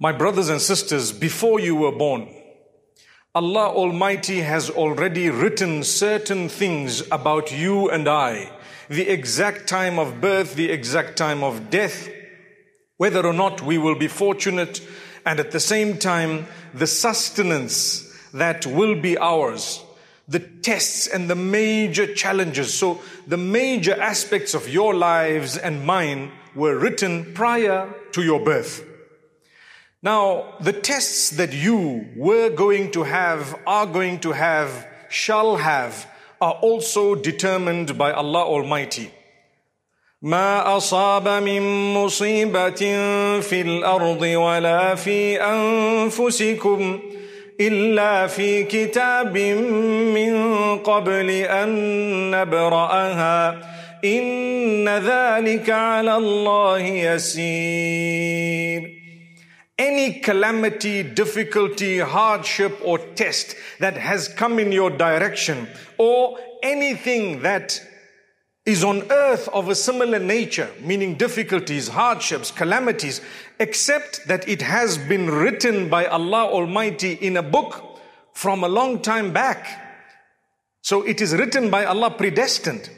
My brothers and sisters, before you were born, Allah Almighty has already written certain things about you and I. The exact time of birth, the exact time of death, whether or not we will be fortunate, and at the same time, the sustenance that will be ours, the tests and the major challenges. So the major aspects of your lives and mine were written prior to your birth. Now, the tests that you were going to have, are going to have, shall have, are also determined by Allah Almighty. ما أصاب من مصيبة في الأرض ولا في أنفسكم إلا في كتاب من قبل أن نبرأها إن ذلك على الله يسير any calamity, difficulty, hardship, or test that has come in your direction, or anything that is on earth of a similar nature, meaning difficulties, hardships, calamities, except that it has been written by Allah Almighty in a book from a long time back. So it is written by Allah predestined.